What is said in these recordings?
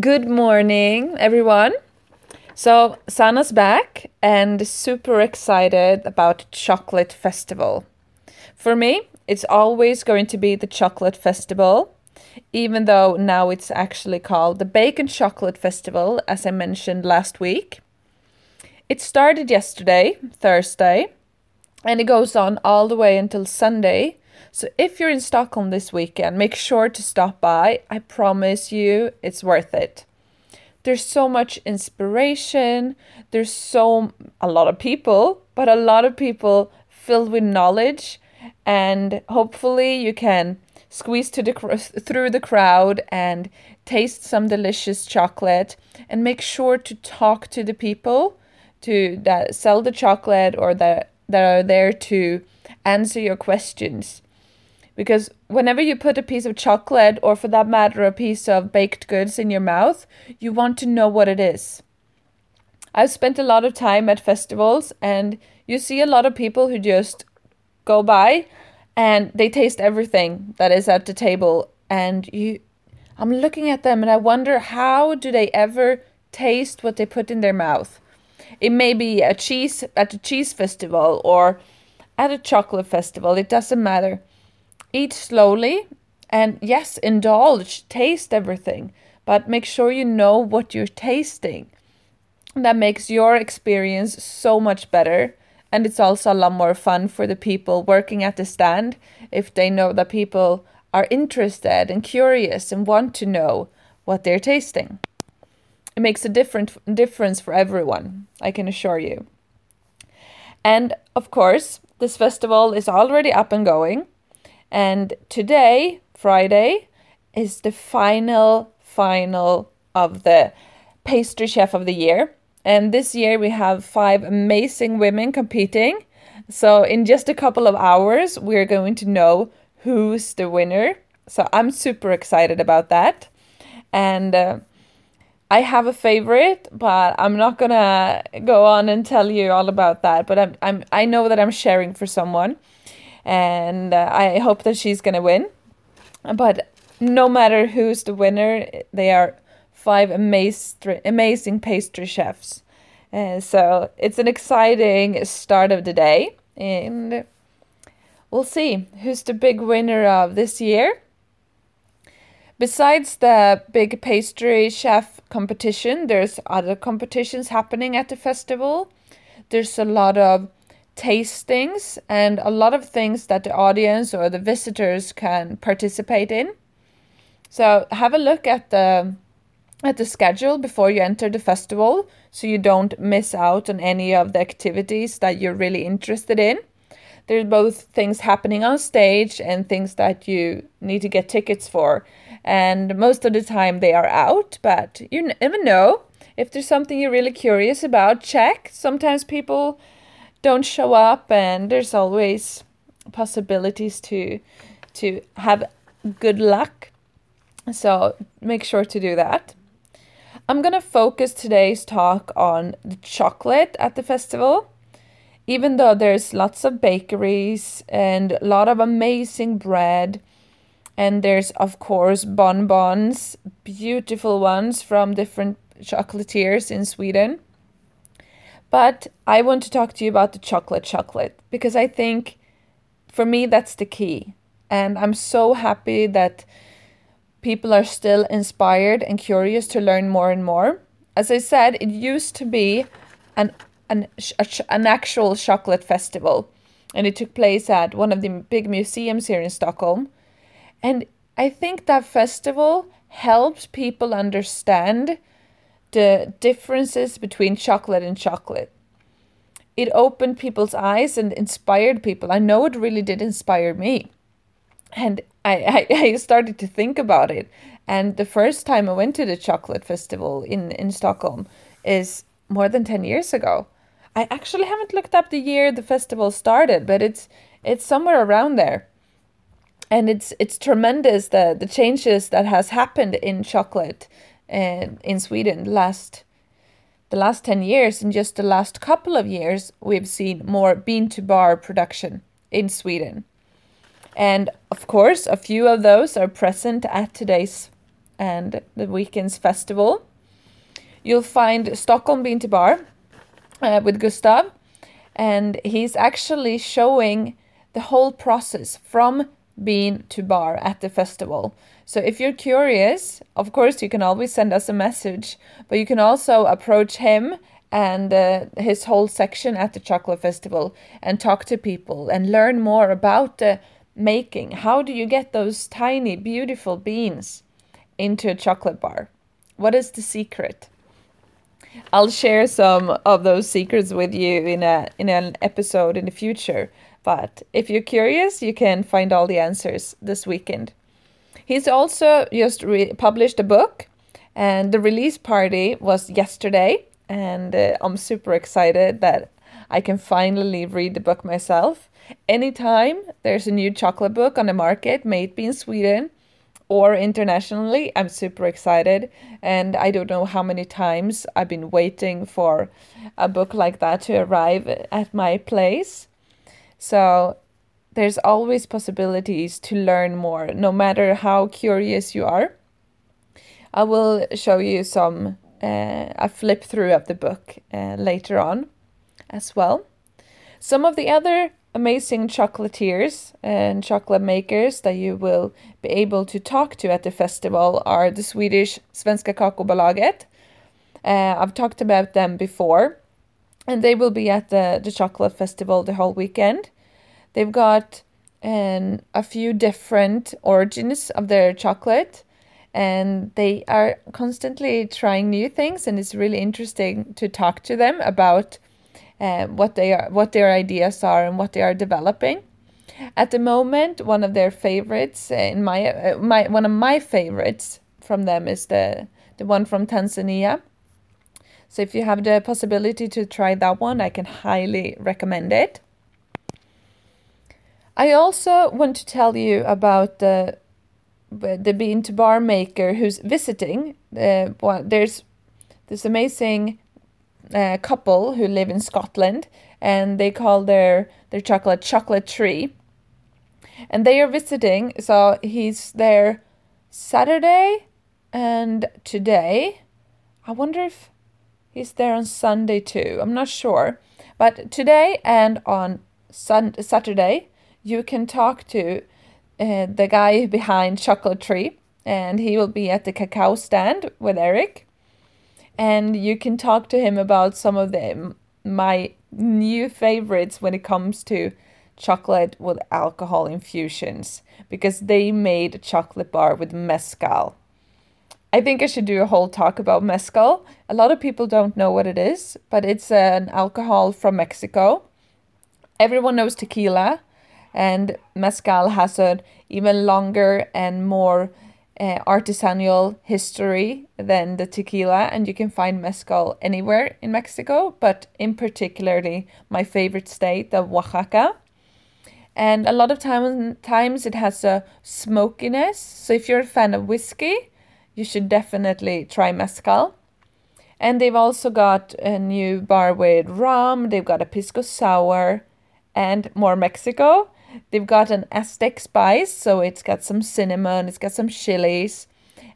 Good morning, everyone. So, Sanna's back and super excited about Chocolate Festival. For me, it's always going to be the Chocolate Festival, even though now it's actually called the Bake and Chocolate Festival, as I mentioned last week. It started yesterday, Thursday, and it goes on all the way until Sunday. So if you're in Stockholm this weekend, make sure to stop by. I promise you it's worth it. There's so much inspiration. There's so a lot of people, but a lot of people filled with knowledge and hopefully you can squeeze to the through the crowd and taste some delicious chocolate and make sure to talk to the people to that sell the chocolate or that that are there to answer your questions. Because whenever you put a piece of chocolate or for that matter a piece of baked goods in your mouth you want to know what it is. I've spent a lot of time at festivals and you see a lot of people who just go by and they taste everything that is at the table and you i'm looking at them and i wonder how do they ever taste what they put in their mouth. It may be a cheese at a cheese festival or at a chocolate festival it doesn't matter Eat slowly and yes, indulge, taste everything, but make sure you know what you're tasting. That makes your experience so much better. And it's also a lot more fun for the people working at the stand if they know that people are interested and curious and want to know what they're tasting. It makes a different difference for everyone, I can assure you. And of course, this festival is already up and going. And today, Friday, is the final, final of the pastry chef of the year. And this year we have five amazing women competing. So, in just a couple of hours, we're going to know who's the winner. So, I'm super excited about that. And uh, I have a favorite, but I'm not gonna go on and tell you all about that. But I'm, I'm I know that I'm sharing for someone and uh, I hope that she's gonna win. But no matter who's the winner, they are five amazing amazing pastry chefs. Uh, so it's an exciting start of the day, and we'll see who's the big winner of this year. Besides the big pastry chef competition, there's other competitions happening at the festival. There's a lot of tastings and a lot of things that the audience or the visitors can participate in. So have a look at the at the schedule before you enter the festival so you don't miss out on any of the activities that you're really interested in. There's both things happening on stage and things that you need to get tickets for. And most of the time they are out, but you never know. If there's something you're really curious about, check. Sometimes people don't show up and there's always possibilities to to have good luck so make sure to do that i'm going to focus today's talk on the chocolate at the festival even though there's lots of bakeries and a lot of amazing bread and there's of course bonbons beautiful ones from different chocolatiers in sweden but I want to talk to you about the chocolate chocolate because I think for me that's the key. And I'm so happy that people are still inspired and curious to learn more and more. As I said, it used to be an an, an actual chocolate festival and it took place at one of the big museums here in Stockholm. And I think that festival helped people understand the differences between chocolate and chocolate. It opened people's eyes and inspired people. I know it really did inspire me. And I, I, I started to think about it. And the first time I went to the chocolate festival in, in Stockholm is more than 10 years ago. I actually haven't looked up the year the festival started, but it's it's somewhere around there. And it's it's tremendous the the changes that has happened in chocolate and in Sweden last the last 10 years in just the last couple of years we've seen more bean to bar production in Sweden and of course a few of those are present at today's and the weekend's festival. You'll find Stockholm Bean to Bar uh, with Gustav, and he's actually showing the whole process from bean to bar at the festival. So if you're curious, of course, you can always send us a message, but you can also approach him and uh, his whole section at the chocolate festival and talk to people and learn more about the making. How do you get those tiny, beautiful beans into a chocolate bar? What is the secret? I'll share some of those secrets with you in a in an episode in the future. But if you're curious, you can find all the answers this weekend. He's also just re- published a book, and the release party was yesterday. And uh, I'm super excited that I can finally read the book myself. Anytime there's a new chocolate book on the market, maybe in Sweden or internationally, I'm super excited. And I don't know how many times I've been waiting for a book like that to arrive at my place. So there's always possibilities to learn more, no matter how curious you are. I will show you some uh, a flip through of the book uh, later on as well. Some of the other amazing chocolatiers and chocolate makers that you will be able to talk to at the festival are the Swedish Svenska Kakaobolaget. Uh, I've talked about them before, and they will be at the, the chocolate festival the whole weekend. They've got um, a few different origins of their chocolate and they are constantly trying new things and it's really interesting to talk to them about uh, what they are what their ideas are and what they are developing. At the moment one of their favorites uh, in my uh, my one of my favorites from them is the the one from Tanzania. So if you have the possibility to try that one I can highly recommend it. I also want to tell you about the the bean to bar maker who's visiting. Uh, well, there's this amazing uh, couple who live in Scotland, and they call their their chocolate chocolate tree. And they are visiting, so he's there Saturday and today. I wonder if he's there on Sunday too. I'm not sure, but today and on Sun Saturday you can talk to uh, the guy behind Chocolate Tree, and he will be at the cacao stand with Eric. And you can talk to him about some of the my new favorites when it comes to chocolate with alcohol infusions because they made a chocolate bar with mezcal. I think I should do a whole talk about mezcal. A lot of people don't know what it is, but it's an alcohol from Mexico. Everyone knows tequila, and mezcal has an even longer and more uh, artisanal history than the tequila and you can find mezcal anywhere in Mexico but in particularly my favorite state of Oaxaca. And a lot of time, times it has a smokiness. So if you're a fan of whiskey you should definitely try mezcal. And they've also got a new bar with rum they've got a pisco sour and more Mexico They've got an Aztec spice, so it's got some cinnamon, it's got some chilies,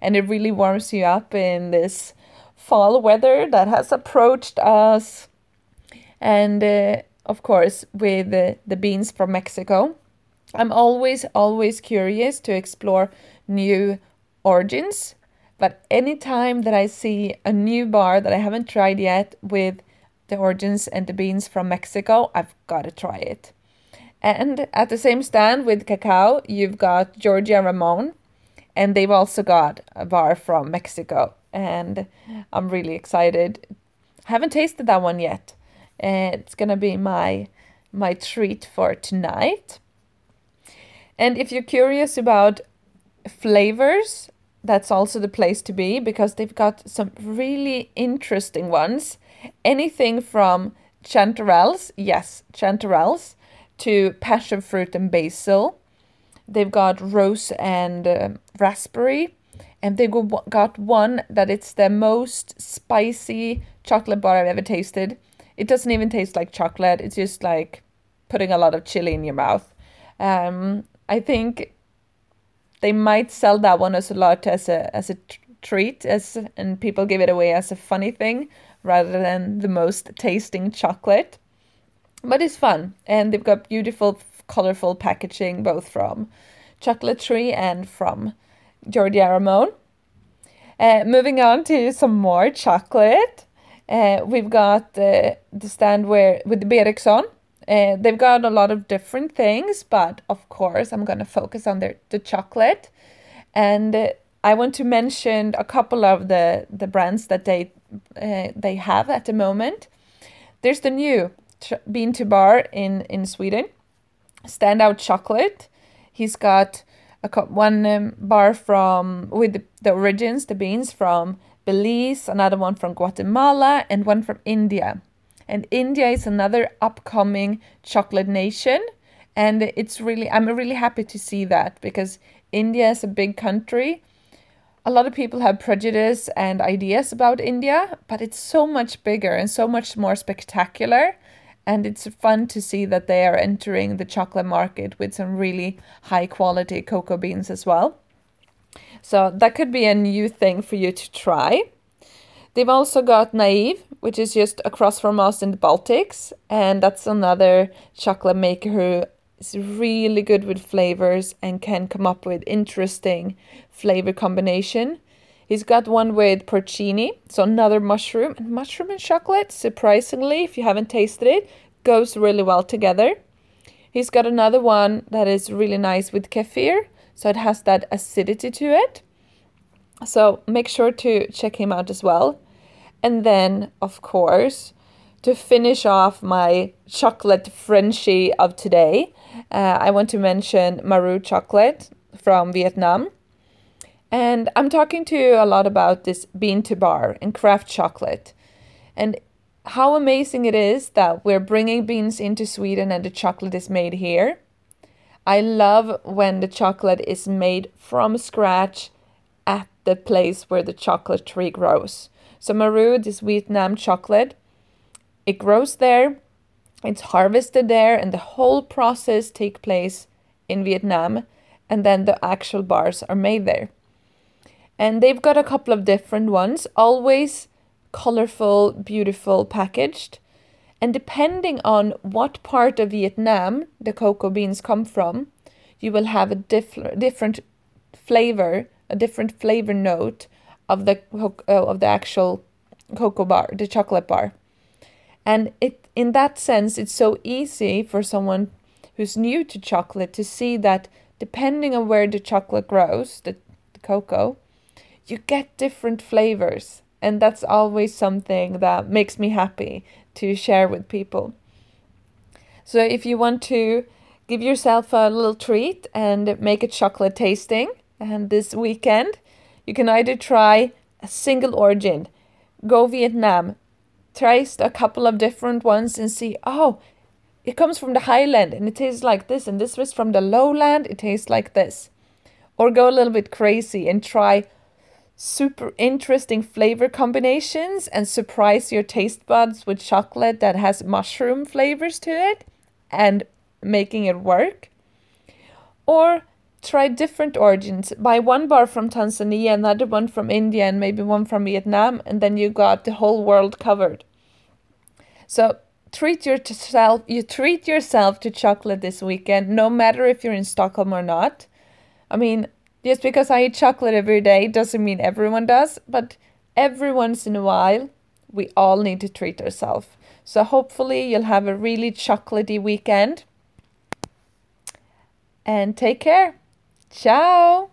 and it really warms you up in this fall weather that has approached us. And uh, of course, with the, beans from Mexico. I'm always, always curious to explore new origins. But anytime that I see a new bar that I haven't tried yet with the origins and the beans from Mexico, I've got to try it. And at the same stand with cacao, you've got Georgia Ramon, and they've also got a bar from Mexico. And I'm really excited. Haven't tasted that one yet. It's gonna be my my treat for tonight. And if you're curious about flavors, that's also the place to be because they've got some really interesting ones. Anything from chanterelles, yes, chanterelles, to passion fruit and basil. They've got rose and uh, raspberry, and they've got one that it's the most spicy chocolate bar I've ever tasted. It doesn't even taste like chocolate. It's just like putting a lot of chili in your mouth. Um, I think they might sell that one as a lot as a as a treat as and people give it away as a funny thing rather than the most tasting chocolate. But it's fun and they've got beautiful colorful packaging both from Chocolate Tree and from Georgia Ramon. Uh, moving on to some more chocolate. Uh, we've got the, the stand where with the Berikson. Uh, they've got a lot of different things, but of course, I'm going to focus on their, the chocolate. And uh, I want to mention a couple of the, the brands that they uh, they have at the moment. There's the new Bean to Bar in, in Sweden, Standout Chocolate. He's got a one um, bar from with the, the origins, the beans from Belize, another one from Guatemala, and one from India. And India is another upcoming chocolate nation. And it's really, I'm really happy to see that because India is a big country. A lot of people have prejudice and ideas about India, but it's so much bigger and so much more spectacular. And it's fun to see that they are entering the chocolate market with some really high quality cocoa beans as well. So that could be a new thing for you to try. They've also got Naive, which is just across from us in the Baltics, and that's another chocolate maker who is really good with flavors and can come up with interesting flavor combination. He's got one with porcini, so another mushroom and mushroom and chocolate. Surprisingly, if you haven't tasted it, goes really well together. He's got another one that is really nice with kefir, so it has that acidity to it. So make sure to check him out as well. And then, of course, to finish off my chocolate Frenchie of today, uh, I want to mention Marou chocolate from Vietnam. And I'm talking to you a lot about this bean to bar and craft chocolate. And how amazing it is that we're bringing beans into Sweden and the chocolate is made here. I love when the chocolate is made from scratch at the place where the chocolate tree grows. So Marou, this Vietnam chocolate, it grows there, it's harvested there, and the whole process take place in Vietnam, and then the actual bars are made there. And they've got a couple of different ones, always colorful, beautiful, packaged. And depending on what part of Vietnam the cocoa beans come from, you will have a diff- different flavor, a different flavor note of the uh, of the actual cocoa bar, the chocolate bar. And it in that sense it's so easy for someone who's new to chocolate to see that depending on where the chocolate grows, the, the cocoa, you get different flavors. And that's always something that makes me happy to share with people. So if you want to give yourself a little treat and make a chocolate tasting, and this weekend, you can either try a single origin, go Vietnam, taste a couple of different ones and see, oh, it comes from the highland and it tastes like this, and this was from the lowland, it tastes like this. Or go a little bit crazy and try super interesting flavor combinations and surprise your taste buds with chocolate that has mushroom flavors to it and making it work. Or try different origins. Buy one bar from Tanzania, another one from India, and maybe one from Vietnam, and then you got the whole world covered. So treat yourself you treat yourself to chocolate this weekend, no matter if you're in Stockholm or not. I mean, just because I eat chocolate every day doesn't mean everyone does, but every once in a while, we all need to treat ourselves. So hopefully you'll have a really chocolatey weekend. And take care. Ciao